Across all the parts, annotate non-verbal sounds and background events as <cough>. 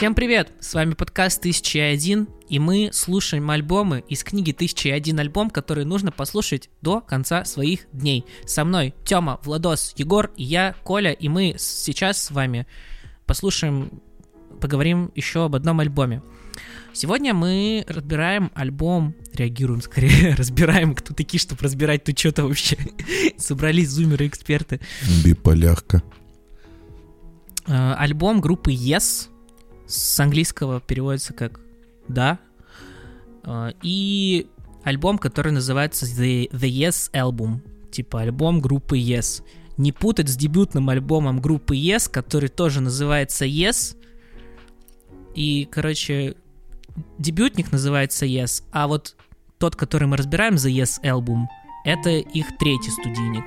Всем привет! С вами подкаст 1001, и мы слушаем альбомы из книги 1001 альбом, который нужно послушать до конца своих дней. Со мной Тёма, Владос, Егор и я, Коля, и мы сейчас с вами послушаем, поговорим еще об одном альбоме. Сегодня мы разбираем альбом, реагируем скорее, <laughs> разбираем, кто такие, чтобы разбирать тут что-то вообще. <laughs> Собрались зумеры-эксперты. Биполярка. Э, альбом группы Yes, с английского переводится как «да», Э, и альбом, который называется The, The Yes Album, типа альбом группы Yes. Не путать с дебютным альбомом группы Yes, который тоже называется Yes. И, короче, дебютник называется Yes, а вот тот, который мы разбираем, The Yes Album, это их третий студийник.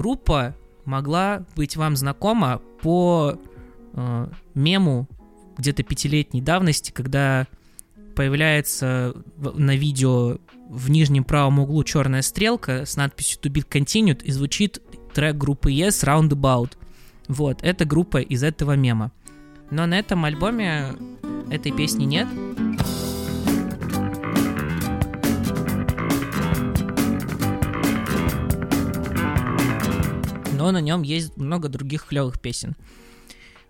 Группа могла быть вам знакома по э, мему где-то пятилетней давности, когда появляется на видео в нижнем правом углу черная стрелка с надписью To Be Continued и звучит трек группы Yes Roundabout. Вот, это группа из этого мема. Но на этом альбоме этой песни нет. Но на нем есть много других клевых песен.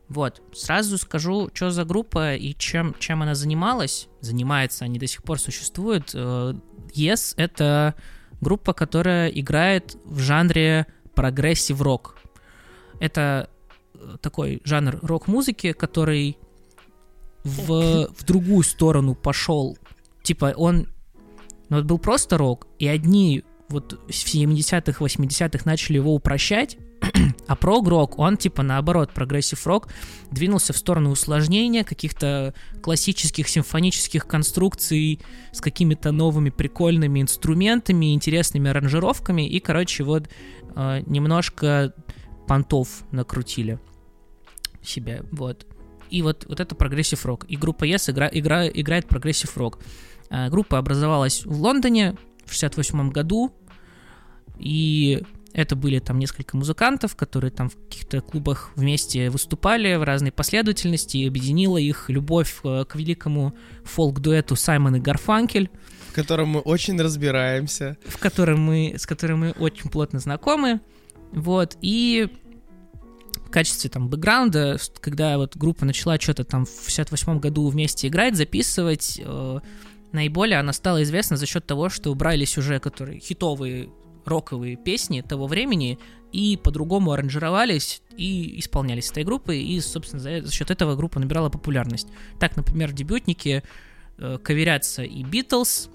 Вот, сразу скажу, что за группа и чем, чем она занималась. Занимается, они до сих пор существуют. Э, Yes — это группа, которая играет в жанре прогрессив рок. Это э, такой жанр рок-музыки, который в, в другую сторону пошел. Типа он ну, вот был просто рок, и одни вот в 70-х, 80-х начали его упрощать, <clears throat> а прог-рок, он типа наоборот, прогрессив-рок, двинулся в сторону усложнения каких-то классических симфонических конструкций с какими-то новыми прикольными инструментами, интересными аранжировками, и, короче, вот э, немножко понтов накрутили себе, вот. И вот, вот это прогрессив рок. И группа Yes игра, игра, играет прогрессив рок. Э, Группа образовалась в Лондоне в 68 году, и это были там несколько музыкантов, которые там в каких-то клубах вместе выступали в разной последовательности, и объединила их любовь э, к великому фолк-дуэту Саймон и Гарфанкель, в котором мы очень разбираемся. в котором мы, с которым мы очень плотно знакомы. Вот, и в качестве там бэкграунда, когда вот группа начала что-то там в 68 году вместе играть, записывать, э, наиболее она стала известна за счет того, что убрались уже которые хитовые роковые песни того времени и по-другому аранжировались и исполнялись этой группой, и, собственно, за, за счет этого группа набирала популярность. Так, например, в дебютнике э, каверятся и Beatles,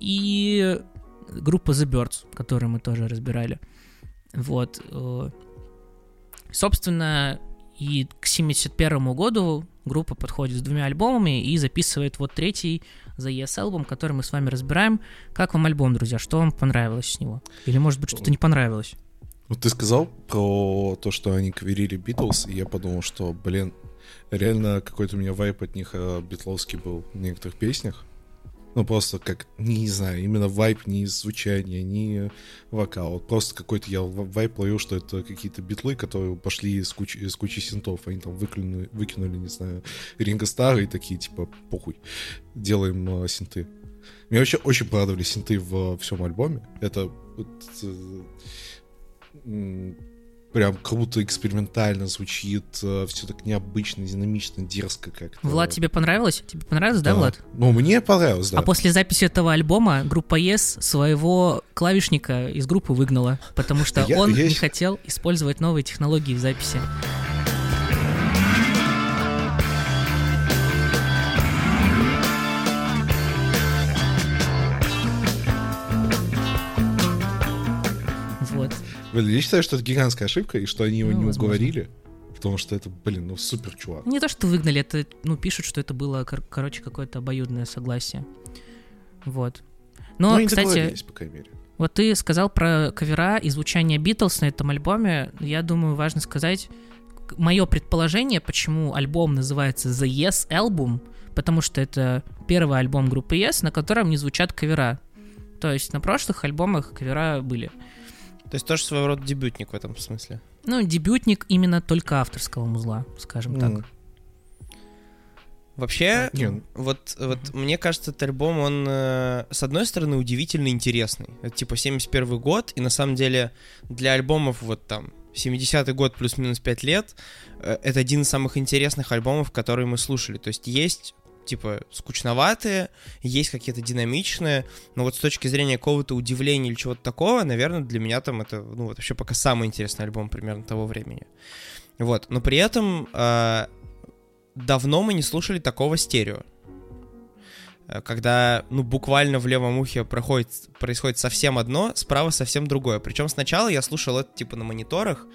и группа The Birds, которую мы тоже разбирали. Вот. э, Собственно, и к 71 году группа подходит с двумя альбомами и записывает вот третий The Yes альбом, который мы с вами разбираем. Как вам альбом, друзья? Что вам понравилось с него? Или, может быть, что-то не понравилось? Вот ты сказал про то, что они каверили Битлз, и я подумал, что, блин, реально какой-то у меня вайп от них э, битловский был в некоторых песнях. Ну, просто как, не знаю, именно вайп, не звучание, не вокал. Вот просто какой-то я в- вайп ловил, что это какие-то битлы, которые пошли с кучи, с кучи синтов. Они там выкинули, выкинули не знаю, Ринго Стара и такие, типа, похуй, делаем э, синты. Мне вообще очень порадовали синты в всем альбоме. Это вот, э, прям круто, экспериментально звучит, все так необычно, динамично, дерзко как-то. Влад, тебе понравилось? Тебе понравилось, да, Влад? Ну, мне понравилось, да. А после записи этого альбома группа Yes своего клавишника из группы выгнала, потому что Я- он я не хотел использовать новые технологии в записи. Я считаю, что это гигантская ошибка, и что они его Ну, не возможно. уговорили. Потому что это, блин, ну супер чувак. Не то, что выгнали, это, ну, пишут, что это было, кор- короче, какое-то обоюдное согласие. Вот. Но, Ну, кстати, по крайней мере. Вот ты сказал про кавера и звучание Битлз на этом альбоме. Я думаю, важно сказать мое предположение, почему альбом называется The Yes Album, потому что это первый альбом группы Yes, на котором не звучат кавера. То есть на прошлых альбомах кавера были. То есть тоже своего рода дебютник в этом смысле. Ну, дебютник именно только авторского музла, скажем так. М. Вообще, Не, вот, вот мне кажется, этот альбом, он, э, с одной стороны, удивительно интересный. Это типа 71 год, и на самом деле для альбомов вот там 70-й год плюс-минус 5 лет, э, это один из самых интересных альбомов, которые мы слушали. То есть есть типа скучноватые, есть какие-то динамичные, но вот с точки зрения какого-то удивления или чего-то такого, наверное, для меня там это, ну вот вообще пока самый интересный альбом примерно того времени. Вот, но при этом э, давно мы не слушали такого стерео. Э, Когда, ну, буквально в левом ухе проходит, происходит совсем одно, справа совсем другое. Причем сначала я слушал это, типа, на мониторах,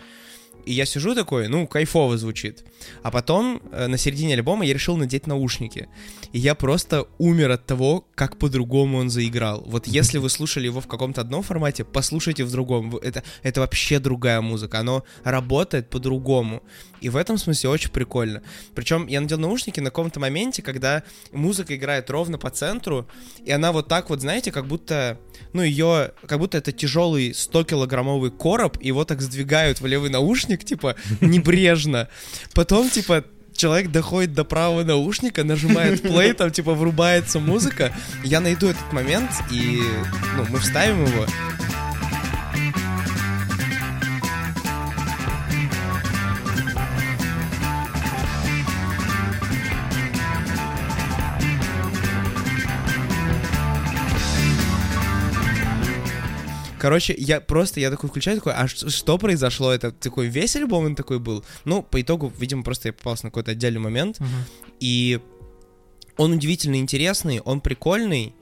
и я сижу такой, ну, кайфово звучит. А потом, э, на середине альбома, я решил надеть наушники. И я просто умер от того, как по-другому он заиграл. Вот если вы слушали его в каком-то одном формате, послушайте в другом. Это, это вообще другая музыка. Оно работает по-другому. И в этом смысле очень прикольно. Причем я надел наушники на каком-то моменте, когда музыка играет ровно по центру, и она вот так вот, знаете, как будто, ну, ее, как будто это тяжелый 100-килограммовый короб, его так сдвигают в левый наушник, типа, <laughs> небрежно. Потом, типа, человек доходит до правого наушника, нажимает play, там, типа, врубается музыка. Я найду этот момент, и, ну, мы вставим его. Короче, я просто, я такой включаю, такой, а что произошло? Это такой весь альбом он такой был? Ну, по итогу, видимо, просто я попался на какой-то отдельный момент, Мгм. и он удивительно интересный, он прикольный,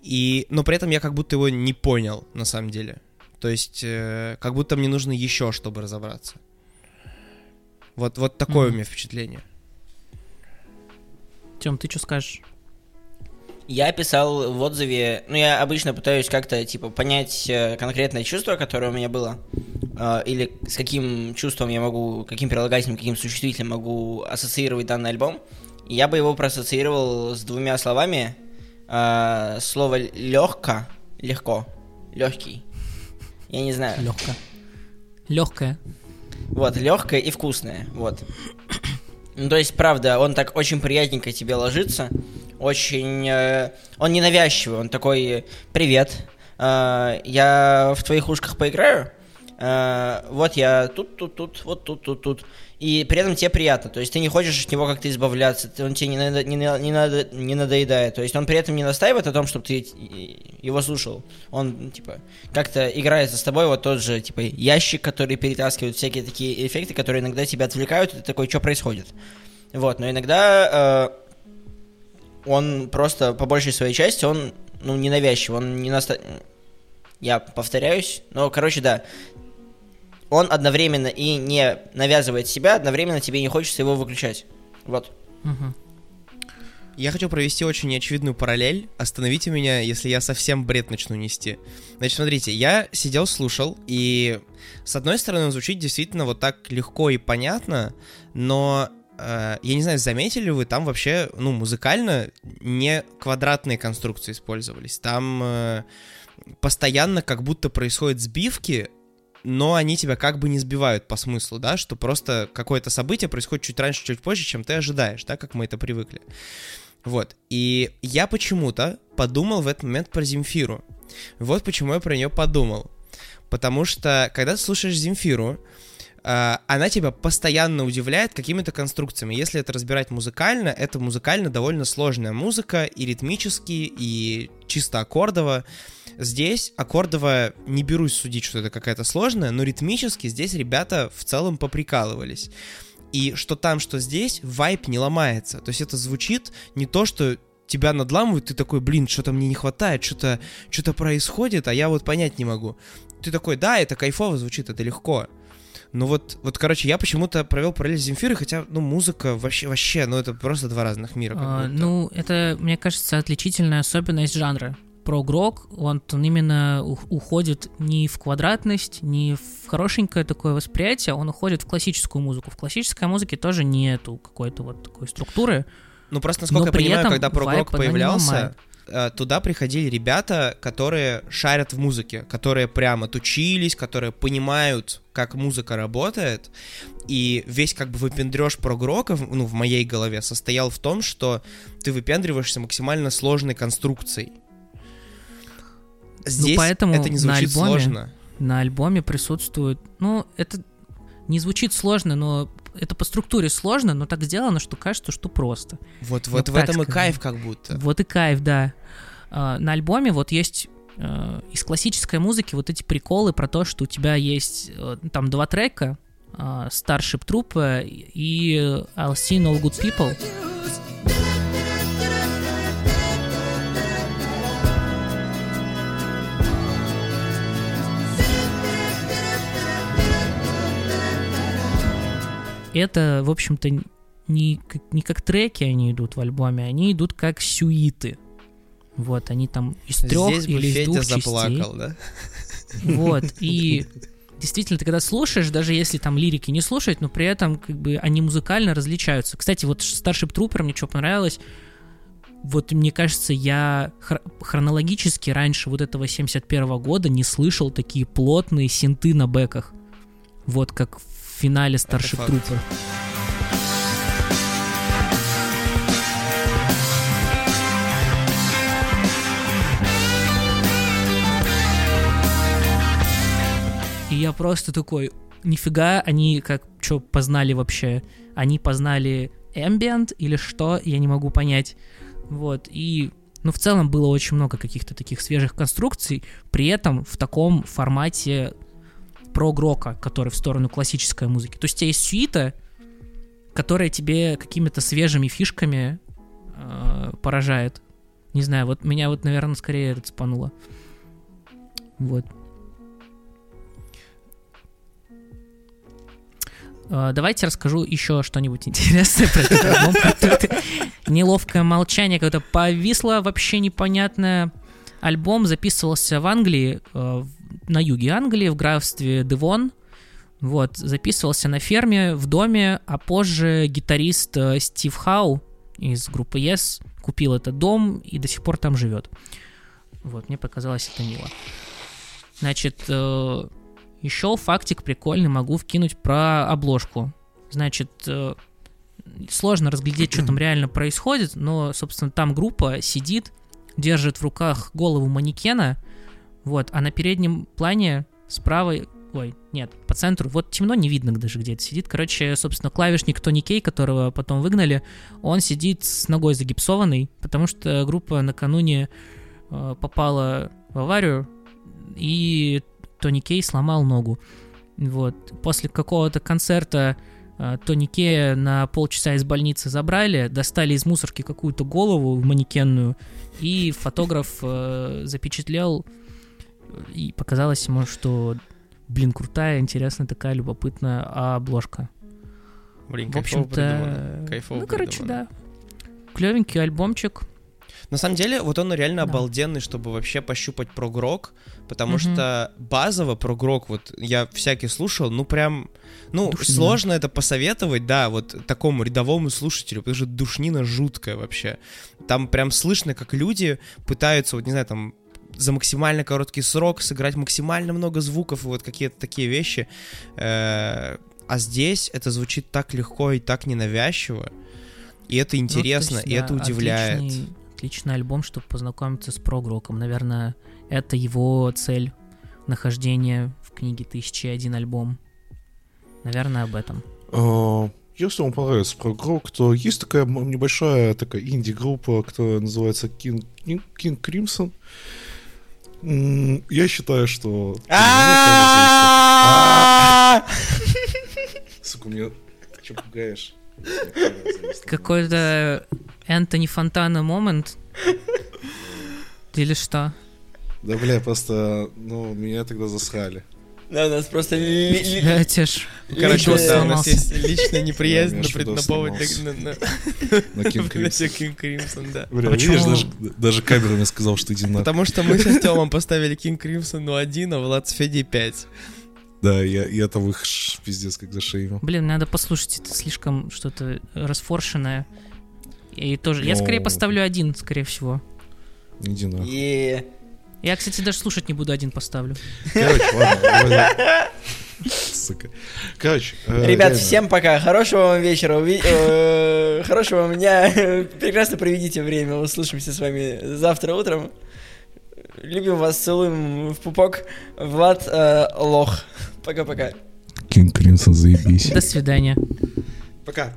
и... но при этом я как будто его не понял, на самом деле. То есть, э, как будто мне нужно еще, чтобы разобраться. Вот, вот такое Мгм. у меня впечатление. Тем, ты что скажешь? Я писал в отзыве, ну я обычно пытаюсь как-то типа понять э, конкретное чувство, которое у меня было, э, или с каким чувством я могу, каким прилагательным, каким существительным могу ассоциировать данный альбом. Я бы его проассоциировал с двумя словами. Э, слово легко, легко, легкий. Я не знаю. Легко. Легкая. Вот, легкое и вкусное, вот. Ну, то есть, правда, он так очень приятненько тебе ложится, очень... э, он ненавязчивый, он такой, привет, э, я в твоих ушках поиграю, э, вот я тут, тут, тут, вот тут, тут, тут. И при этом тебе приятно, то есть ты не хочешь от него как-то избавляться, он тебе не, надо, не, не, надо, не надоедает, то есть он при этом не настаивает о том, чтобы ты его слушал, он, типа, как-то играется с тобой, вот тот же, типа, ящик, который перетаскивает всякие такие эффекты, которые иногда тебя отвлекают, и ты такой, что происходит? Вот, но иногда э, он просто, по большей своей части, он, ну, ненавязчив, он не наста... Я повторяюсь, но, короче, да, он одновременно и не навязывает себя, одновременно тебе не хочется его выключать. Вот. Мгм. Я хочу провести очень неочевидную параллель. Остановите меня, если я совсем бред начну нести. Значит, смотрите, я сидел, слушал, и с одной стороны он звучит действительно вот так легко и понятно, но э, я не знаю, заметили вы, там вообще, ну, музыкально не квадратные конструкции использовались. Там э, постоянно как будто происходят сбивки, но они тебя как бы не сбивают по смыслу, да, что просто какое-то событие происходит чуть раньше, чуть позже, чем ты ожидаешь, да, как мы это привыкли. Вот, и я почему-то подумал в этот момент про Земфиру. Вот почему я про нее подумал. Потому что, когда ты слушаешь Земфиру, она тебя постоянно удивляет какими-то конструкциями. Если это разбирать музыкально, это музыкально довольно сложная музыка, и ритмически, и чисто аккордово. Здесь аккордово не берусь судить, что это какая-то сложная, но ритмически здесь ребята в целом поприкалывались. И что там, что здесь, вайп не ломается. То есть это звучит не то, что тебя надламывают, ты такой, блин, что-то мне не хватает, что-то что происходит, а я вот понять не могу. Ты такой, да, это кайфово звучит, это легко. Ну вот, вот, короче, я почему-то провел параллель с Земфирой, хотя, ну, музыка вообще, вообще, ну, это просто два разных мира. А, ну, это, мне кажется, отличительная особенность жанра. Прогрок, он, он именно уходит не в квадратность, не в хорошенькое такое восприятие, он уходит в классическую музыку. В классической музыке тоже нету какой-то вот такой структуры. Ну просто, насколько я понимаю, когда прогрок появлялся, туда приходили ребята, которые шарят в музыке, которые прям отучились, которые понимают, как музыка работает. И весь как бы выпендреж прогрока, ну, в моей голове, состоял в том, что ты выпендриваешься максимально сложной конструкцией. Здесь Ну, поэтому это не на звучит альбоме сложно. На альбоме присутствует... Ну, это не звучит сложно, но это по структуре сложно, но так сделано, что кажется, что просто. Вот, вот в этом и кайф как будто. Вот и кайф, да. А, На альбоме вот есть э, из классической музыки вот эти приколы про то, что у тебя есть э, там два трека, а, Starship Troop и I'll See No Good People. Это, в общем-то, не, не как треки они идут в альбоме, они идут как сюиты. Вот, они там из трех Здесь или из Федя двух частей. заплакал, да? Вот, и действительно, ты когда слушаешь, даже если там лирики не слушать, но при этом как бы они музыкально различаются. Кстати, вот Starship Trooper мне что понравилось, вот мне кажется, я хр- хронологически раньше вот этого 71 года не слышал такие плотные синты на бэках. Вот как в финале Starship факт. Trooper. И я просто такой, нифига, они как, что познали вообще? Они познали ambient или что? Я не могу понять. Вот, и, ну, в целом было очень много каких-то таких свежих конструкций, при этом в таком формате прогрока, который в сторону классической музыки. То есть у тебя есть сюита, которая тебе какими-то свежими фишками э, поражает. Не знаю, вот меня вот, наверное, скорее цепануло. Вот. Э, Давайте расскажу еще что-нибудь интересное про этот альбом. <laughs> Неловкое молчание когда повисло, вообще непонятное. Альбом записывался в Англии, э, на юге Англии, в графстве Девон. Вот, записывался на ферме, в доме, а позже гитарист э, Стив Хау из группы Yes купил этот дом и до сих пор там живет. Вот, мне показалось это мило. Значит, э, еще фактик прикольный могу вкинуть про обложку. Значит, э, сложно разглядеть, что там реально происходит, но, собственно, там группа сидит, держит в руках голову манекена, вот, а на переднем плане справа, ой, нет, по центру, вот темно, не видно даже, где это сидит. Короче, собственно, клавишник Тони Кей, которого потом выгнали, он сидит с ногой загипсованной, потому что группа накануне э, попала в аварию, и Тони Кей сломал ногу. Вот. После какого-то концерта э, Тони Кея на полчаса из больницы забрали, достали из мусорки какую-то голову манекенную, и фотограф э, запечатлел, и показалось ему, что, блин, крутая, интересная такая любопытная обложка. Блин, В общем-то, Кайфово ну, короче, придумано. да. Клевенький альбомчик. На самом деле, вот он реально Да. обалденный, чтобы вообще пощупать прогрок, потому Мгм. что базово прогрок, вот я всякий слушал, ну прям, ну Душнина. сложно это посоветовать, да, вот такому рядовому слушателю, потому что душнина жуткая вообще. Там прям слышно, как люди пытаются, вот не знаю, там за максимально короткий срок сыграть максимально много звуков и вот какие-то такие вещи. Э, А здесь это звучит так легко и так ненавязчиво. И это Ну, интересно, есть, и да, это удивляет. Отличный, отличный альбом, чтобы познакомиться с прогроком. Наверное, это его цель нахождения в книге «Тысяча и один альбом». Наверное, об этом. А, Если вам понравится прогрок, то есть такая небольшая такая инди-группа, которая называется King, King, King Crimson. Я считаю, что... Сука, меня... Что пугаешь? Какой-то Энтони Фонтана момент? Или что? Да, бля, просто, ну, меня тогда засрали. Да, у нас просто... ж Короче, видос вот, да, у нас есть личная неприязнь на Миша пред- на. King <laughs> Crimson, <laughs> да. Видишь, даже, даже камера мне сказал, что иди на... Потому что мы с Тёмом поставили King Crimson ну 1, а Влад с Федей 5. Да, я, я там их ш- пиздец как зашеймил. Блин, надо послушать, это слишком что-то расфоршенное. И тоже. Я Ну. скорее поставлю один, скорее всего. Иди нахуй. Я, кстати, даже слушать не буду, один поставлю. Короче, ладно. Сука. Короче, э, Ребят, всем пока. Хорошего вам вечера. э, Хорошего вам дня. Прекрасно проведите время. Услышимся с вами завтра утром. Любим вас, целуем в пупок. Влад э, Лох. Пока-пока. Кинг Кримсон, заебись. До свидания. Пока.